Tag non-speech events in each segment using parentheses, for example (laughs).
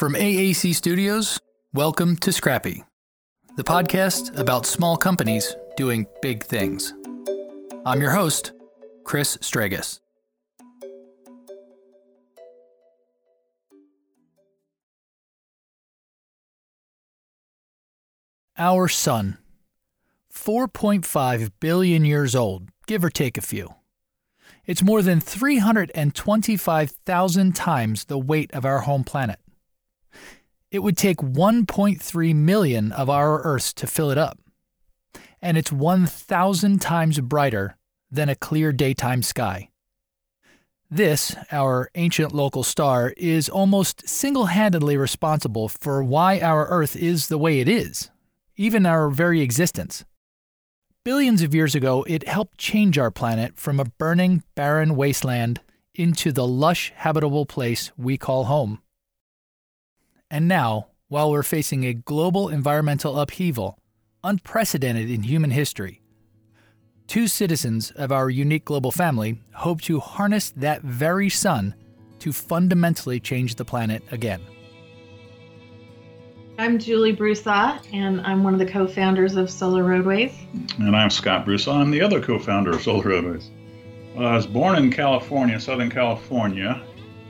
From AAC Studios, welcome to Scrappy, the podcast about small companies doing big things. I'm your host, Chris Stragus. Our sun, 4.5 billion years old, give or take a few. It's more than 325,000 times the weight of our home planet. It would take 1.3 million of our Earths to fill it up. And it's 1,000 times brighter than a clear daytime sky. This, our ancient local star, is almost single handedly responsible for why our Earth is the way it is, even our very existence. Billions of years ago, it helped change our planet from a burning, barren wasteland into the lush, habitable place we call home. And now, while we're facing a global environmental upheaval, unprecedented in human history, two citizens of our unique global family hope to harness that very sun to fundamentally change the planet again. I'm Julie Brusaw, and I'm one of the co founders of Solar Roadways. And I'm Scott Brusaw. I'm the other co founder of Solar Roadways. Well, I was born in California, Southern California,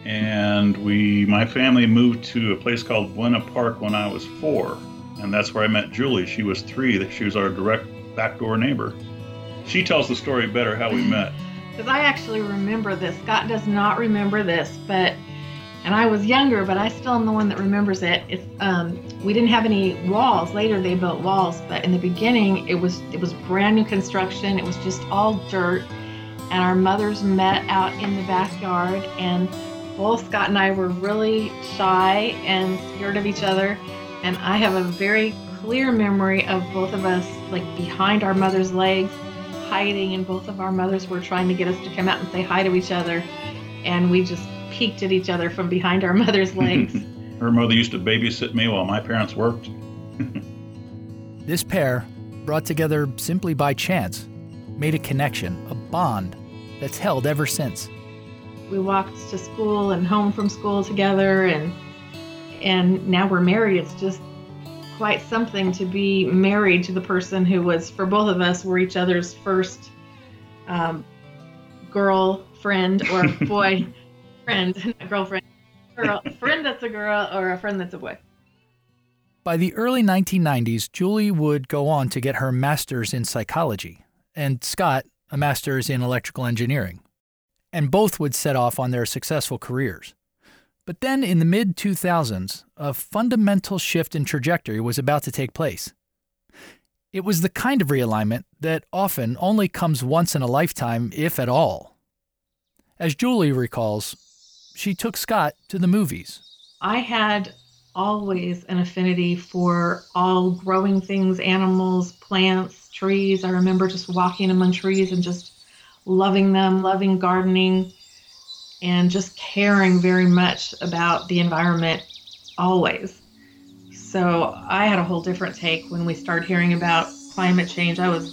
and we, my family moved to a place called Buena Park when I was four. And that's where I met Julie. She was three, she was our direct backdoor neighbor. She tells the story better how we met. (clears throat) Because I actually remember this. Scott does not remember this, but and I was younger, but I still am the one that remembers it. It's um, we didn't have any walls. Later they built walls, but in the beginning it was it was brand new construction. It was just all dirt, and our mothers met out in the backyard. And both Scott and I were really shy and scared of each other. And I have a very clear memory of both of us like behind our mother's legs, hiding, and both of our mothers were trying to get us to come out and say hi to each other, and we just peeked at each other from behind our (laughs) mother's legs. (laughs) Her mother used to babysit me while my parents worked. (laughs) this pair, brought together simply by chance, made a connection, a bond that's held ever since. We walked to school and home from school together and and now we're married. It's just quite something to be married to the person who was for both of us were each other's first um, girl friend or (laughs) boy friend, (laughs) girlfriend, girl, friend that's a girl, or a friend that's a boy. By the early 1990s, Julie would go on to get her master's in psychology, and Scott a master's in electrical engineering. And both would set off on their successful careers. But then in the mid 2000s, a fundamental shift in trajectory was about to take place. It was the kind of realignment that often only comes once in a lifetime, if at all. As Julie recalls, she took Scott to the movies. I had always an affinity for all growing things, animals, plants, trees. I remember just walking among trees and just loving them, loving gardening, and just caring very much about the environment always. So I had a whole different take when we started hearing about climate change. I was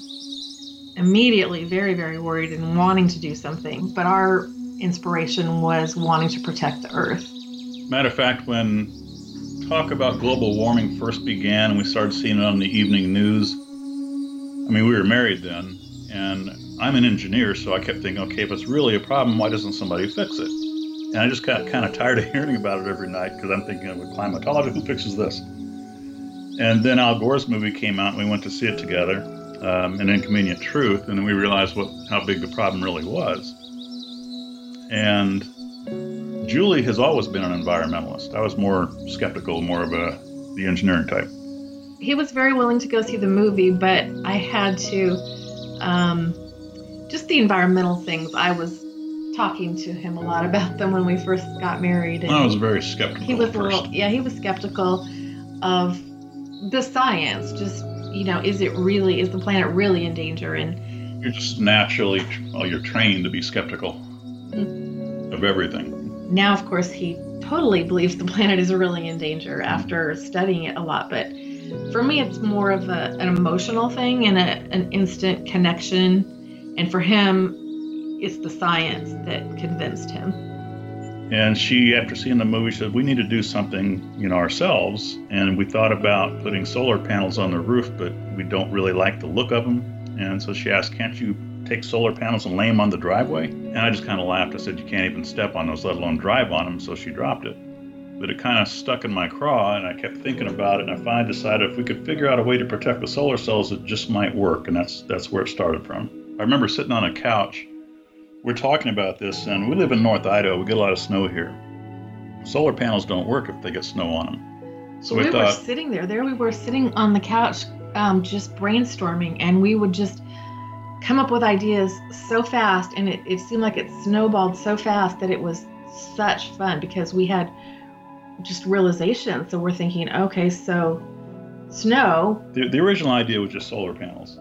immediately very, very worried and wanting to do something. But our inspiration was wanting to protect the earth. Matter of fact, when talk about global warming first began and we started seeing it on the evening news, I mean, we were married then, and I'm an engineer, so I kept thinking, okay, if it's really a problem, why doesn't somebody fix it? And I just got kind of tired of (laughs) hearing about it every night because I'm thinking of a climatologist who fixes this. And then Al Gore's movie came out, and we went to see it together, um, An Inconvenient Truth, and then we realized what how big the problem really was. And Julie has always been an environmentalist. I was more skeptical, more of a the engineering type. He was very willing to go see the movie, but I had to um, just the environmental things. I was talking to him a lot about them when we first got married. And I was very skeptical. He was a little, yeah, he was skeptical of the science. Just you know, is it really is the planet really in danger? And you're just naturally, well, you're trained to be skeptical mm-hmm. of everything. Now, of course, he totally believes the planet is really in danger after studying it a lot. But for me, it's more of a, an emotional thing and a, an instant connection. And for him, it's the science that convinced him. And she, after seeing the movie, said, "We need to do something, you know, ourselves." And we thought about putting solar panels on the roof, but we don't really like the look of them. And so she asked, "Can't you take solar panels and lay them on the driveway?" And I just kind of laughed. I said, "You can't even step on those, let alone drive on them." So she dropped it. But it kind of stuck in my craw, and I kept thinking about it. And I finally decided if we could figure out a way to protect the solar cells, it just might work. And that's that's where it started from. I remember sitting on a couch we're talking about this, and we live in North Idaho. We get a lot of snow here. Solar panels don't work if they get snow on them. So we, we thought, were sitting there. There we were sitting on the couch, um, just brainstorming, and we would just come up with ideas so fast, and it, it seemed like it snowballed so fast that it was such fun because we had just realization. So we're thinking, okay, so snow. The, the original idea was just solar panels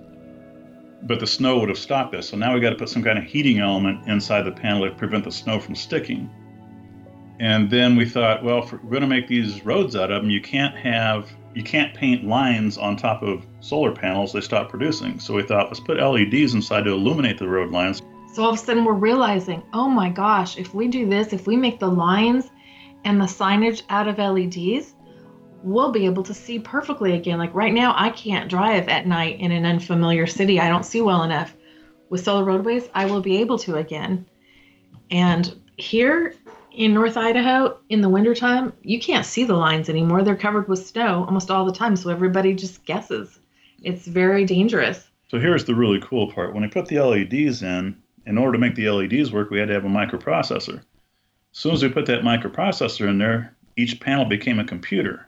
but the snow would have stopped this. So now we got to put some kind of heating element inside the panel to prevent the snow from sticking. And then we thought, well, if we're going to make these roads out of them, you can't have you can't paint lines on top of solar panels; they stop producing. So we thought, let's put LEDs inside to illuminate the road lines. So all of a sudden, we're realizing, oh my gosh, if we do this, if we make the lines and the signage out of LEDs, we'll be able to see perfectly again. Like right now, I can't drive at night in an unfamiliar city. I don't see well enough. With solar roadways, I will be able to again. And here in North Idaho, in the wintertime, you can't see the lines anymore. They're covered with snow almost all the time. So everybody just guesses. It's very dangerous. So here's the really cool part. When I put the LEDs in, in order to make the LEDs work, we had to have a microprocessor. As soon as we put that microprocessor in there, each panel became a computer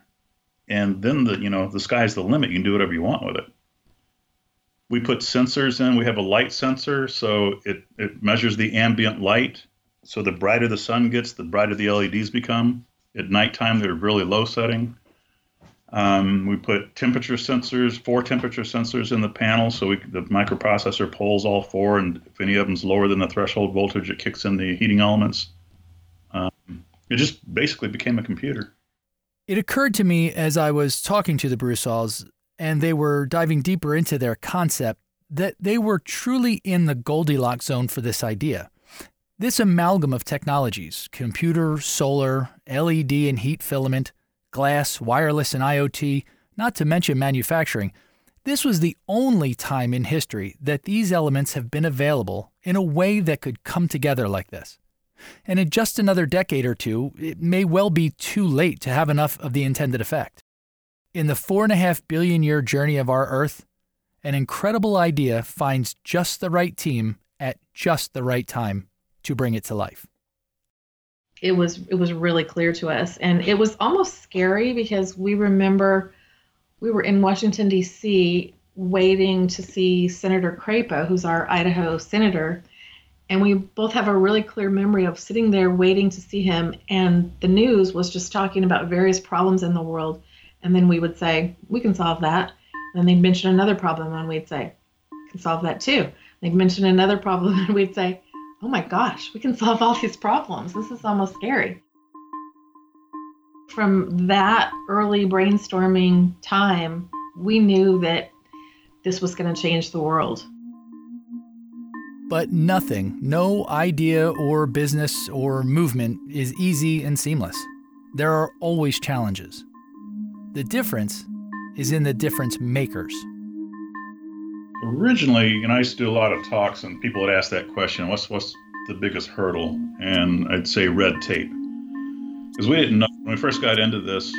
and then the you know the sky's the limit. You can do whatever you want with it. We put sensors in. We have a light sensor, so it it measures the ambient light. So the brighter the sun gets, the brighter the LEDs become. At nighttime, they're really low setting. Um, we put temperature sensors, four temperature sensors in the panel, so we, the microprocessor pulls all four, and if any of them's lower than the threshold voltage, it kicks in the heating elements. Um, it just basically became a computer. It occurred to me as I was talking to the Brusaws and they were diving deeper into their concept that they were truly in the Goldilocks zone for this idea. This amalgam of technologies computer, solar, LED and heat filament, glass, wireless, and IoT, not to mention manufacturing this was the only time in history that these elements have been available in a way that could come together like this. And in just another decade or two, it may well be too late to have enough of the intended effect. In the four and a half billion year journey of our Earth, an incredible idea finds just the right team at just the right time to bring it to life. It was it was really clear to us and it was almost scary because we remember we were in Washington D.C. waiting to see Senator Crapo, who's our Idaho senator, and we both have a really clear memory of sitting there waiting to see him. And the news was just talking about various problems in the world. And then we would say we can solve that. And they'd mention another problem and we'd say can solve that too. They'd mention another problem and we'd say oh my gosh we can solve all these problems. This is almost scary. From that early brainstorming time we knew that this was going to change the world but nothing, no idea or business or movement is easy and seamless. There are always challenges. The difference is in the difference makers. Originally, you know, I used to do a lot of talks, and people would ask that question: "What's what's the biggest hurdle?" And I'd say red tape, because we didn't know when we first got into this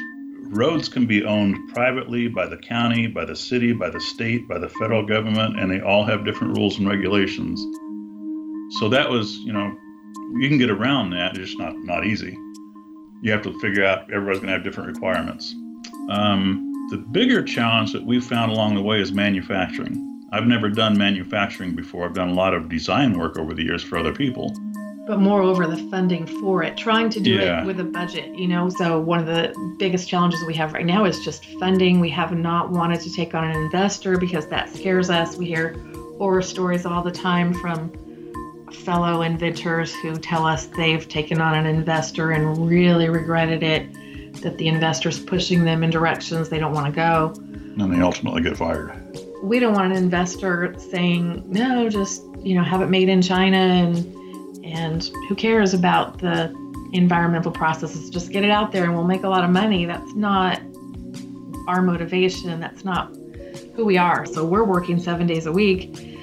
roads can be owned privately by the county, by the city, by the state, by the federal government, and they all have different rules and regulations. So that was, you know, you can get around that. It's just not not easy. You have to figure out everybody's going to have different requirements. Um, the bigger challenge that we've found along the way is manufacturing. I've never done manufacturing before. I've done a lot of design work over the years for other people but moreover the funding for it trying to do yeah. it with a budget you know? So one of the biggest challenges we have right now is just funding. We have not wanted to take on an investor because that scares us. We hear horror stories all the time from fellow inventors who tell us they've taken on an investor and really regretted it that the investor's pushing them in directions they don't want to go. And they ultimately get fired. We don't want an investor saying no just you know have it made in china and and who cares about the environmental processes. Just get it out there and we'll make a lot of money. That's not our motivation. That's not who we are. So we're working seven days a week.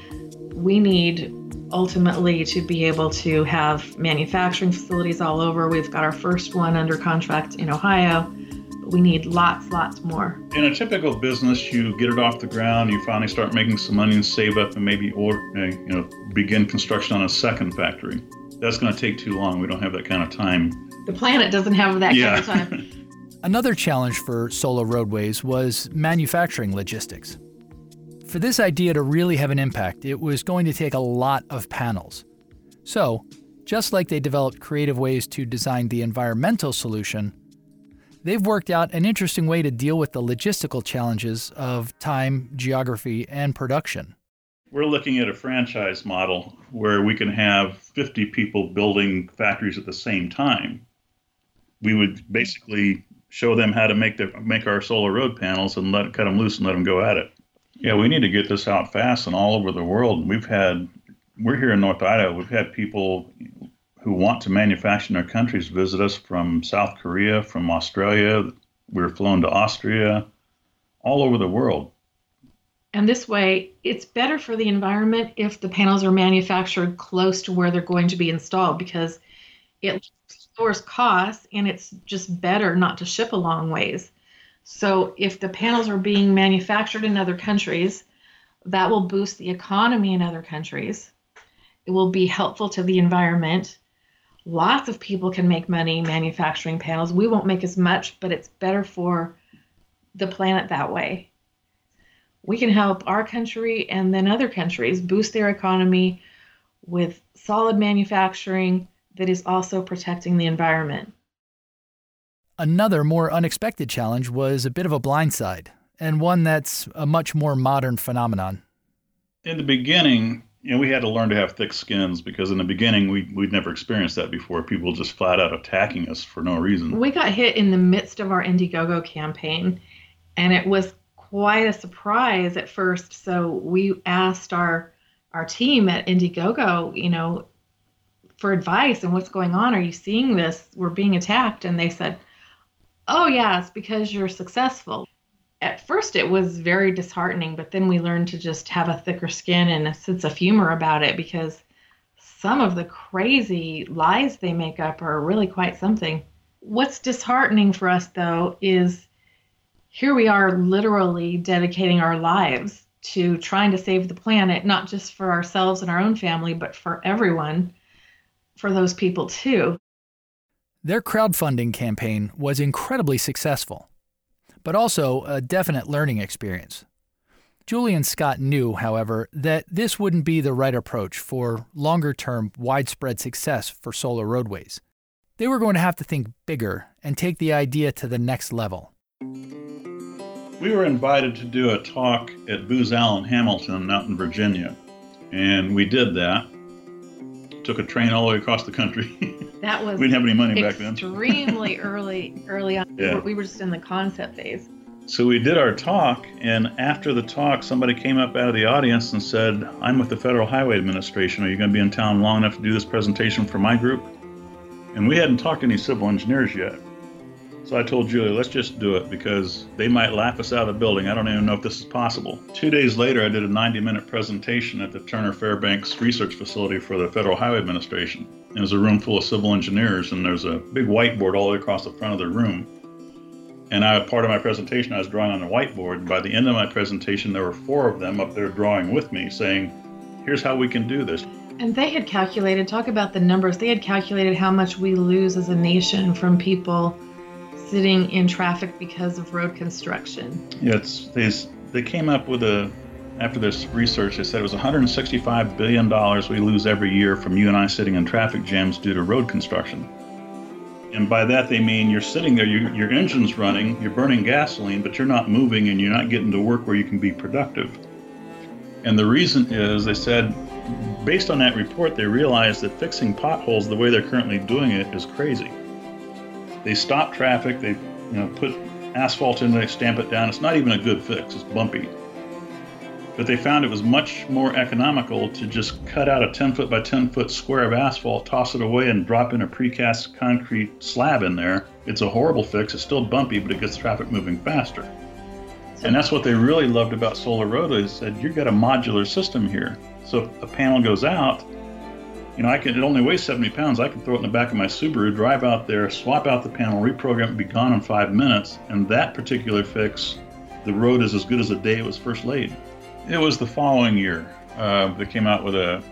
We need ultimately to be able to have manufacturing facilities all over. We've got our first one under contract in Ohio. But we need lots, lots more. In a typical business, you get it off the ground, you finally start making some money and save up, and maybe order, eh, you know, begin construction on a second factory. That's going to take too long. We don't have that kind of time. The planet doesn't have that yeah. kind of time. (laughs) Another challenge for Solar Roadways was manufacturing logistics. For this idea to really have an impact, it was going to take a lot of panels. So, just like they developed creative ways to design the environmental solution, they've worked out an interesting way to deal with the logistical challenges of time, geography, and production. We're looking at a franchise model where we can have 50 people building factories at the same time. We would basically show them how to make the make our solar road panels and let cut them loose and let them go at it. Yeah, we need to get this out fast and all over the world. We've had we're here in North Idaho. We've had people who want to manufacture in their countries visit us from South Korea, from Australia. We were flown to Austria, all over the world. And this way, it's better for the environment if the panels are manufactured close to where they're going to be installed because it lowers costs and it's just better not to ship a long ways. So if the panels are being manufactured in other countries, that will boost the economy in other countries. It will be helpful to the environment. Lots of people can make money manufacturing panels. We won't make as much, but it's better for the planet that way. We can help our country and then other countries boost their economy with solid manufacturing that is also protecting the environment. Another more unexpected challenge was a bit of a blindside, and one that's a much more modern phenomenon. In the beginning, you know, we had to learn to have thick skins because in the beginning we we'd never experienced that before. People just flat out attacking us for no reason. We got hit in the midst of our Indiegogo campaign, and it was quite a surprise at first. So we asked our our team at Indiegogo, you know, for advice and what's going on. Are you seeing this? We're being attacked, and they said, oh, yeah, it's because you're successful. At first, it was very disheartening, but then we learned to just have a thicker skin and a sense of humor about it because some of the crazy lies they make up are really quite something. What's disheartening for us, though, is here we are literally dedicating our lives to trying to save the planet, not just for ourselves and our own family, but for everyone, for those people too. Their crowdfunding campaign was incredibly successful, but also a definite learning experience. Julie and Scott knew, however, that this wouldn't be the right approach for longer term, widespread success for solar roadways. They were going to have to think bigger and take the idea to the next level. We were invited to do a talk at Booz Allen Hamilton out in Virginia, and we did that. Took a train all the way across the country. (laughs) That was we didn't have any money back then. extremely (laughs) early, early on. Yeah. We were just in the concept phase. So we did our talk, and after the talk, somebody came up out of the audience and said, I'm with the Federal Highway Administration. Are you going to be in town long enough to do this presentation for my group? And we hadn't talked to any civil engineers yet. So I told Julia, let's just do it because they might laugh us out of the building. I don't even know if this is possible. Two days later, I did a 90 minute presentation at the Turner Fairbanks Research Facility for the Federal Highway Administration. It was a room full of civil engineers, and there's a big whiteboard all the way across the front of the room. And I, part of my presentation, I was drawing on the whiteboard. And by the end of my presentation, there were four of them up there drawing with me, saying, "Here's how we can do this." And they had calculated. Talk about the numbers. They had calculated how much we lose as a nation from people sitting in traffic because of road construction. Yeah, it's they, they came up with a after this research, they said it was 165 billion dollars we lose every year from you and I sitting in traffic jams due to road construction. And by that they mean you're sitting there, you, your engine's running, you're burning gasoline, but you're not moving and you're not getting to work where you can be productive. And the reason is they said, based on that report, they realized that fixing potholes the way they're currently doing it is crazy. They stop traffic, they you know put asphalt in, they stamp it down. It's not even a good fix. It's bumpy. But they found it was much more economical to just cut out a 10 foot by 10 foot square of asphalt, toss it away, and drop in a precast concrete slab in there. It's a horrible fix. It's still bumpy, but it gets traffic moving faster. And that's what they really loved about Solar Roadways. Said you've got a modular system here. So if a panel goes out, you know, I can. It only weighs 70 pounds. I can throw it in the back of my Subaru, drive out there, swap out the panel, reprogram it, be gone in five minutes. And that particular fix, the road is as good as the day it was first laid. It was the following year. Uh, they came out with a,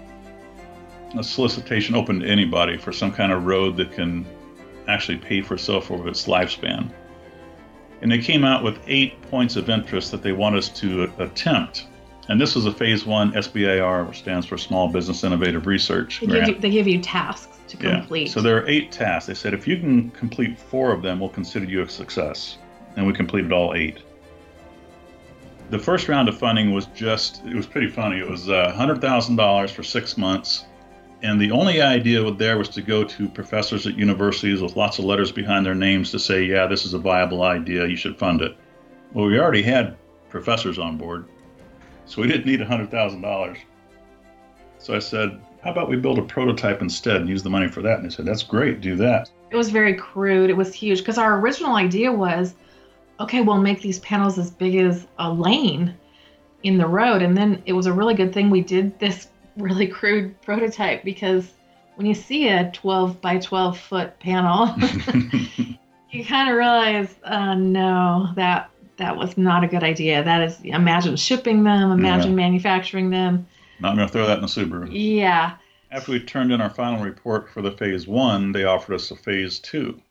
a solicitation open to anybody for some kind of road that can actually pay for itself over its lifespan. And they came out with eight points of interest that they want us to attempt. And this was a phase one SBIR, which stands for Small Business Innovative Research. They give, you, they give you tasks to complete. Yeah. So there are eight tasks. They said if you can complete four of them, we'll consider you a success. And we completed all eight the first round of funding was just it was pretty funny it was uh, $100000 for six months and the only idea there was to go to professors at universities with lots of letters behind their names to say yeah this is a viable idea you should fund it well we already had professors on board so we didn't need $100000 so i said how about we build a prototype instead and use the money for that? And they said that's great do that. It was very crude. It was huge. Because our original idea was okay, we'll make these panels as big as a lane in the road. And then it was a really good thing we did this (laughs) really crude prototype because when you see a 12 by 12 foot panel, (laughs) (laughs) you kind of realize, uh, no, that that was not a good idea. That is, imagine shipping them, imagine yeah. manufacturing them. Not going to throw that in the Subaru. Yeah. After we turned in our final report for the phase one, they offered us a phase two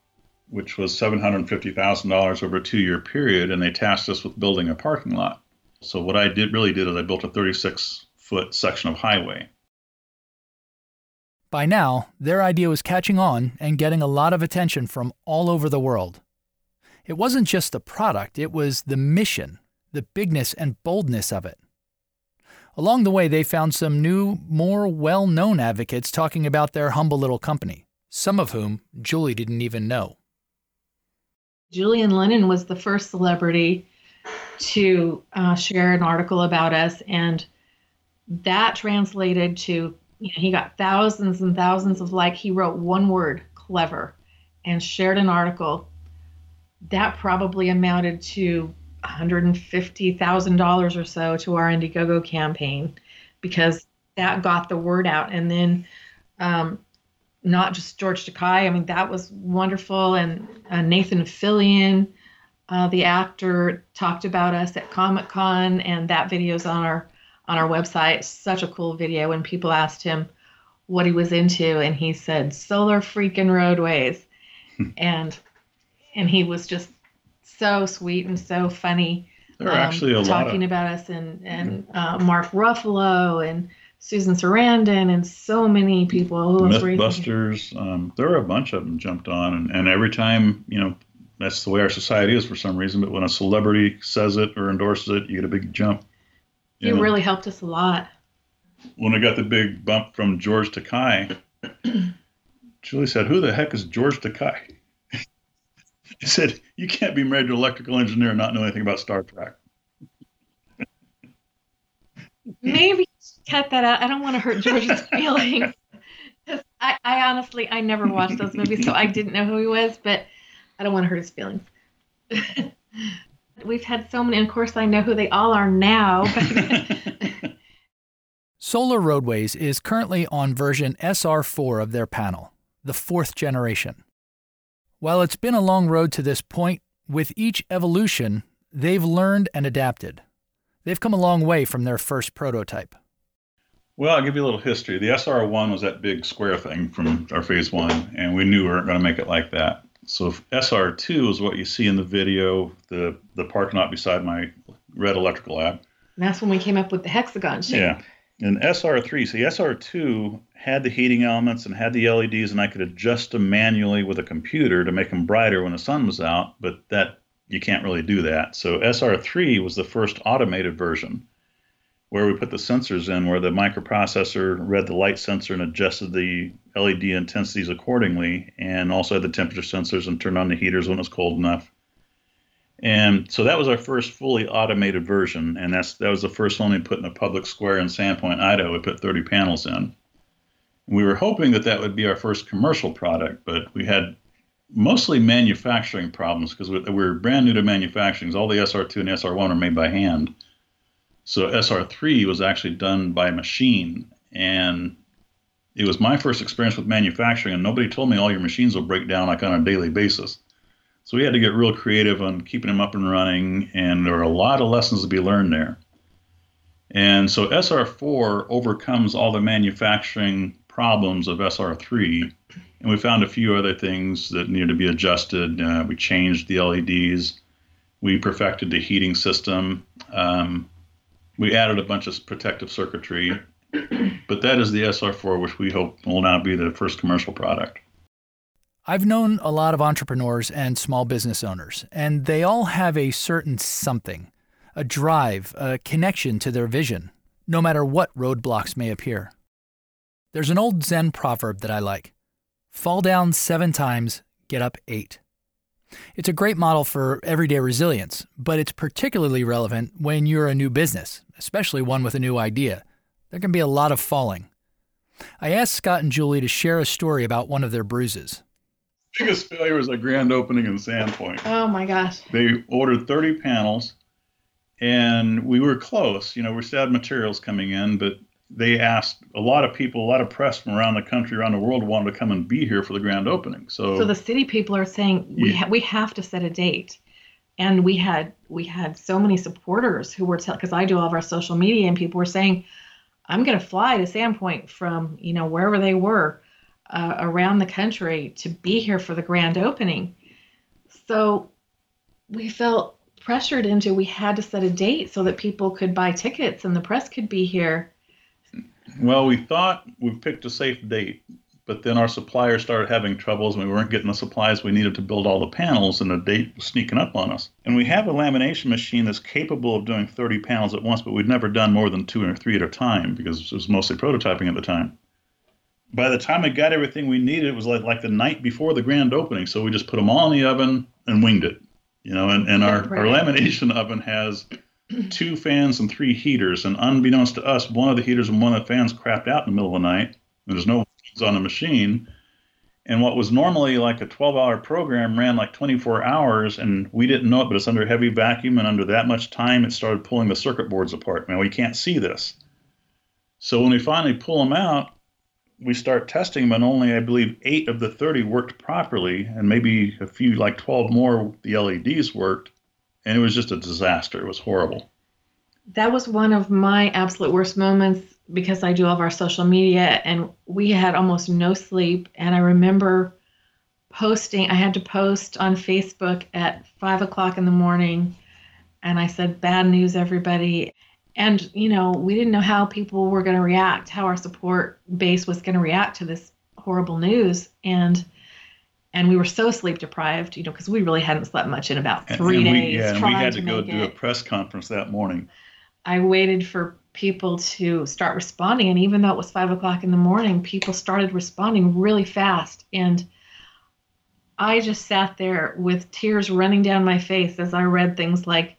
which was $750,000 over a two year period, and they tasked us with building a parking lot. So, what I did really did is I built a 36 foot section of highway. By now, their idea was catching on and getting a lot of attention from all over the world. It wasn't just the product, it was the mission, the bigness and boldness of it. Along the way, they found some new, more well known advocates talking about their humble little company, some of whom Julie didn't even know. Julian Lennon was the first celebrity to uh, share an article about us, and that translated to you know, he got thousands and thousands of like he wrote one word clever and shared an article that probably amounted to $150,000 or so to our Indiegogo campaign because that got the word out. And then um, not just George Takei. I mean, that was wonderful. And uh, Nathan Fillion, uh, the actor, talked about us at Comic Con, and that video's on our on our website. Such a cool video. When people asked him what he was into, and he said solar freaking roadways, (laughs) and and he was just so sweet and so funny. There are um, actually a talking of... about us, and and uh, Mark Ruffalo and Susan Sarandon and so many people. Who Mythbusters. Um, there were a bunch of them jumped on, and, and every time, you know, that's the way our society is for some reason. But when a celebrity says it or endorses it, you get a big jump. You, really helped us a lot. When I got the big bump from George Takei, (clears throat) Julie said, "Who the heck is George Takei?" He said, "You can't be married to an electrical engineer and not know anything about Star Trek." Maybe cut that out. I don't want to hurt George's (laughs) feelings. I, I honestly, I never watched those movies, so I didn't know who he was, but I don't want to hurt his feelings. (laughs) We've had so many, and of course, I know who they all are now. (laughs) Solar Roadways is currently on version SR4 of their panel, the fourth generation. While it's been a long road to this point, with each evolution, they've learned and adapted. They've come a long way from their first prototype. Well, I'll give you a little history. The SR1 was that big square thing from our phase one, and we knew we weren't going to make it like that. So SR2 is what you see in the video, the the parking lot beside my red electrical lab. And that's when we came up with the hexagon shape. Yeah. And SR3, so SR2 had the heating elements and had the LEDs, and I could adjust them manually with a computer to make them brighter when the sun was out, but that you can't really do that. So SR3 was the first automated version where we put the sensors in, where the microprocessor read the light sensor and adjusted the LED intensities accordingly, and also had the temperature sensors and turned on the heaters when it was cold enough. And so that was our first fully automated version, and that's that was the first one we put in a public square in Sandpoint, Idaho. We put 30 panels in. We were hoping that that would be our first commercial product, but we had mostly manufacturing problems because we were brand new to manufacturing. All the SR2 and SR1 are made by hand. So SR3 was actually done by machine, and it was my first experience with manufacturing, and nobody told me all your machines will break down like on a daily basis. So we had to get real creative on keeping them up and running, and there were a lot of lessons to be learned there. And so SR4 overcomes all the manufacturing problems of SR3, and we found a few other things that needed to be adjusted. Uh, we changed the LEDs, we perfected the heating system, um, we added a bunch of protective circuitry, but that is the SR4, which we hope will now be the first commercial product. I've known a lot of entrepreneurs and small business owners, and they all have a certain something, a drive, a connection to their vision, no matter what roadblocks may appear. There's an old Zen proverb that I like fall down seven times, get up eight. It's a great model for everyday resilience, but it's particularly relevant when you're a new business, especially one with a new idea. There can be a lot of falling. I asked Scott and Julie to share a story about one of their bruises. Biggest failure was a grand opening in Sandpoint. Oh my gosh. They ordered 30 panels and we were close. You know, we still had materials coming in, but they asked a lot of people, a lot of press from around the country, around the world, wanted to come and be here for the grand opening. So, so the city people are saying we Yeah. ha- we have to set a date, and we had we had so many supporters who were because I do all of our social media, and people were saying, "I'm going to fly to Sandpoint from you know wherever they were uh, around the country to be here for the grand opening." So we felt pressured into we had to set a date so that people could buy tickets and the press could be here. well, we thought we picked a safe date, but then our suppliers started having troubles and we weren't getting the supplies we needed to build all the panels, and the date was sneaking up on us. And we have a lamination machine that's capable of doing 30 panels at once, but we'd never done more than two or three at a time because it was mostly prototyping at the time. By the time we got everything we needed, it was like, like the night before the grand opening. So we just put them all in the oven and winged it. You know, and, and our, our lamination oven has two fans and three heaters. And unbeknownst to us, one of the heaters and one of the fans crapped out in the middle of the night. There's no fans on the machine. And what was normally like a 12 hour program ran like 24 hours, and we didn't know it, but it's under heavy vacuum. And under that much time, it started pulling the circuit boards apart. Man, we can't see this. So when we finally pull them out, we start testing them, and only I believe eight of the 30 worked properly, and maybe a few, like 12 more, the LEDs worked. And it was just a disaster. It was horrible. that was one of my absolute worst moments because I do all of our social media and we had almost no sleep. And I remember posting, I had to post on Facebook at five o'clock in the morning. And I said, bad news, everybody. And, you know, we didn't know how people were going to react, how our support base was going to react to this horrible news. And, and we were so sleep deprived, you know, because we really hadn't slept much in about three and we, days. yeah, and we had to, go make do a press conference that morning. I waited for people to start responding. And even though it was five o'clock in the morning, people started responding really fast. And I just sat there with tears running down my face as I read things like,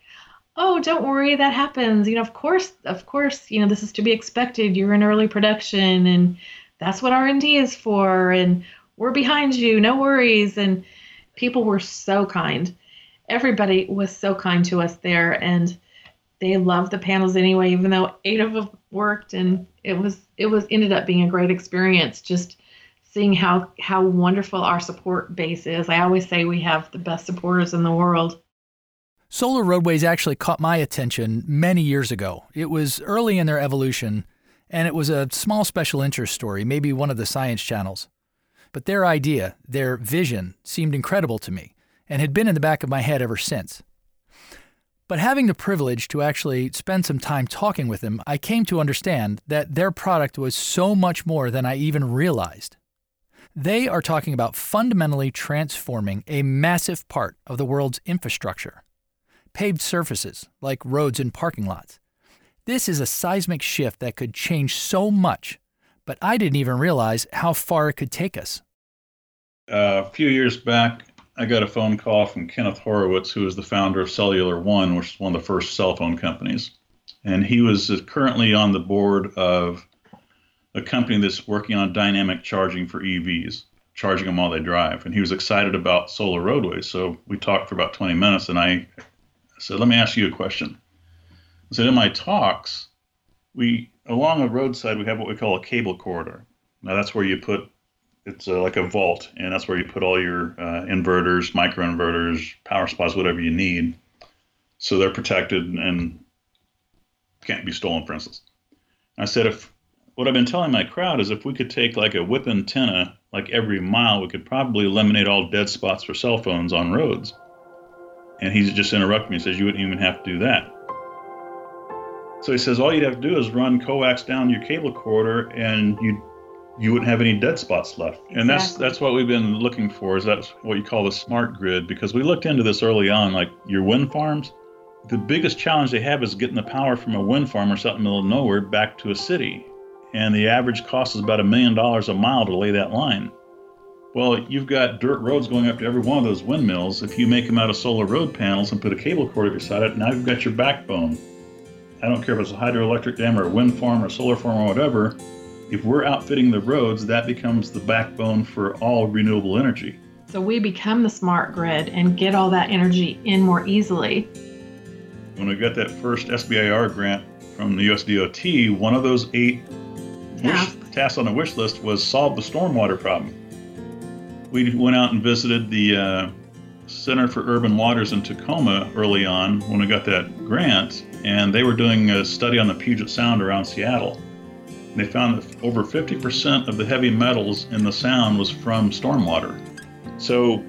Oh, don't worry, that happens. You know, of course, of course, you know, this is to be expected. You're in early production and that's what R&D is for. And we're behind you, no worries. And people were so kind. Everybody was so kind to us there. And they loved the panels anyway, even though eight of them worked, and it was it was ended up being a great experience. Just seeing how how wonderful our support base is. I always say we have the best supporters in the world. Solar roadways actually caught my attention many years ago. It was early in their evolution, and it was a small special interest story, maybe one of the science channels. But their idea, their vision, seemed incredible to me and had been in the back of my head ever since. But having the privilege to actually spend some time talking with them, I came to understand that their product was so much more than I even realized. They are talking about fundamentally transforming a massive part of the world's infrastructure paved surfaces like roads and parking lots. This is a seismic shift that could change so much, but I didn't even realize how far it could take us. Uh, a few years back, I got a phone call from Kenneth Horowitz, who is the founder of Cellular One, which is one of the first cell phone companies. And he was currently on the board of a company that's working on dynamic charging for EVs, charging them while they drive. And he was excited about solar roadways. So we talked for about 20 minutes, and I said, Let me ask you a question. I said, In my talks, we along a roadside, we have what we call a cable corridor. Now, that's where you put it's uh, like a vault, and that's where you put all your uh, inverters, microinverters, power supplies, whatever you need. So they're protected and can't be stolen, for instance. I said, if what I've been telling my crowd is if we could take like a whip antenna, like every mile, we could probably eliminate all dead spots for cell phones on roads. And he just interrupted me and says, You wouldn't even have to do that. So he says, All you'd have to do is run coax down your cable corridor and you you wouldn't have any dead spots left. Exactly. And that's that's what we've been looking for. Is that's what you call the smart grid? Because we looked into this early on, like your wind farms. The biggest challenge they have is getting the power from a wind farm or something in the middle of nowhere back to a city, and the average cost is about a million dollars a mile to lay that line. Well, you've got dirt roads going up to every one of those windmills. If you make them out of solar road panels and put a cable cord beside it, now you've got your backbone. I don't care if it's a hydroelectric dam or a wind farm or a solar farm or whatever if we're outfitting the roads, that becomes the backbone for all renewable energy. So we become the smart grid and get all that energy in more easily. When we got that first SBIR grant from the USDOT, one of those eight wish, tasks on the wish list was solve the stormwater problem. We went out and visited the uh, Center for Urban Waters in Tacoma early on when we got that grant, and they were doing a study on the Puget Sound around Seattle And they found that over 50% of the heavy metals in the sound was from stormwater. So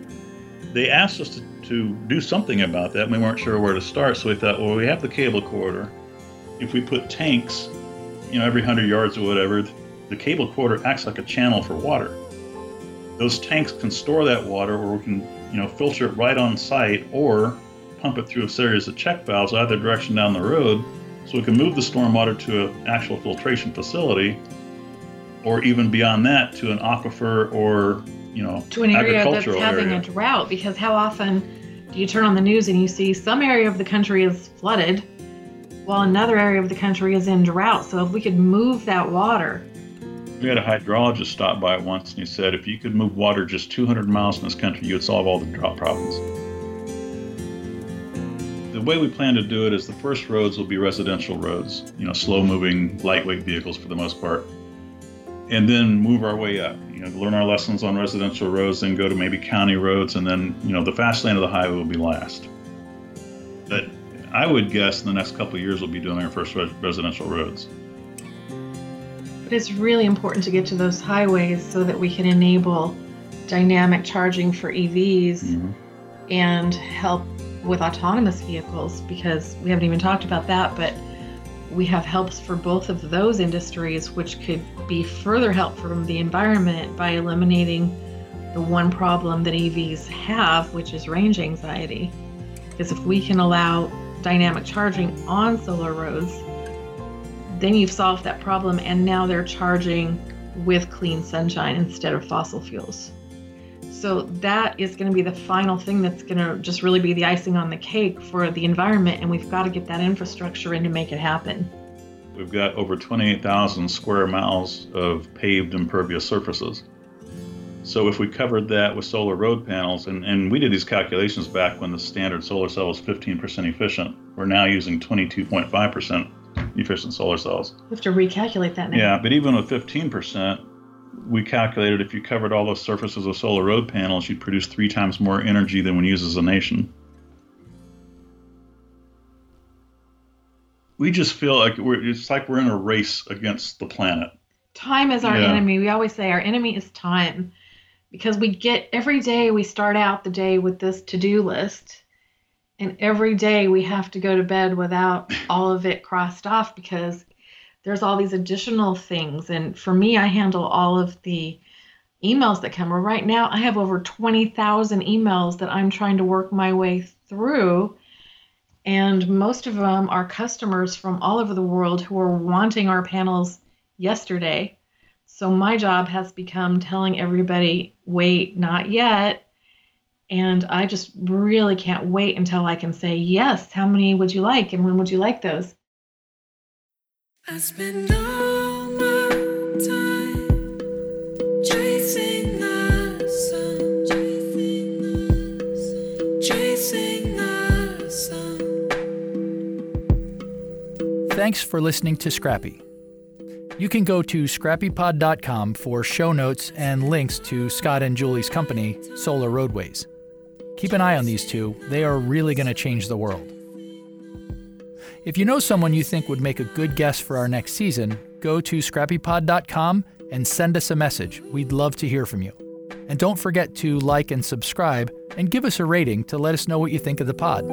they asked us to, to do something about that, and we weren't sure where to start. So we thought, well, we have the cable corridor. If we put tanks, you know, every 100 yards or whatever, the cable corridor acts like a channel for water. Those tanks can store that water, or we can, you know, filter it right on site, or pump it through a series of check valves either direction down the road so we can move the stormwater to an actual filtration facility, or even beyond that to an aquifer or you know to an area that's having area. a drought. Because how often do you turn on the news and you see some area of the country is flooded, while another area of the country is in drought? So if we could move that water. We had a hydrologist stop by once and he said if you could move water just 200 miles in this country, you would solve all the drought problems the way we plan to do it is the first roads will be residential roads, you know, slow moving, lightweight vehicles for the most part. And then move our way up, you know, learn our lessons on residential roads, then go to maybe county roads, and then, you know, the fast lane of the highway will be last. But I would guess in the next couple of years we'll be doing our first residential roads. But it's really important to get to those highways so that we can enable dynamic charging for EVs mm-hmm. and help with autonomous vehicles because we haven't even talked about that, but we have helps for both of those industries, which could be further help from the environment by eliminating the one problem that EVs have, which is range anxiety. Because if we can allow dynamic charging on solar roads, then you've solved that problem, and now they're charging with clean sunshine instead of fossil fuels. So that is going to be the final thing that's going to just really be the icing on the cake for the environment, and we've got to get that infrastructure in to make it happen. We've got over 28,000 square miles of paved impervious surfaces. So if we covered that with solar road panels, and, and we did these calculations back when the standard solar cell was 15% efficient, we're now using 22.5% efficient solar cells. We have to recalculate that now. Yeah, but even with 15%, we calculated if you covered all the surfaces of solar road panels, you'd produce three times more energy than we use as a nation. We just feel like we're, it's like we're in a race against the planet. Time is our yeah. enemy. We always say our enemy is time because we get every day we start out the day with this to do list. And every day we have to go to bed without (clears throat) all of it crossed off because there's all these additional things. And for me, I handle all of the emails that come. Right now, I have over 20,000 emails that I'm trying to work my way through. And most of them are customers from all over the world who are wanting our panels yesterday. So my job has become telling everybody, wait, not yet. And I just really can't wait until I can say, yes, how many would you like? And when would you like those? I spend all my time chasing the sun, chasing the sun, chasing the sun. Thanks for listening to Scrappy. You can go to scrappypod.com for show notes and links to Scott and Julie's company, Solar Roadways. Keep an eye on these two, they are really going to change the world. If you know someone you think would make a good guest for our next season, go to scrappypod.com and send us a message. We'd love to hear from you. And don't forget to like and subscribe and give us a rating to let us know what you think of the pod.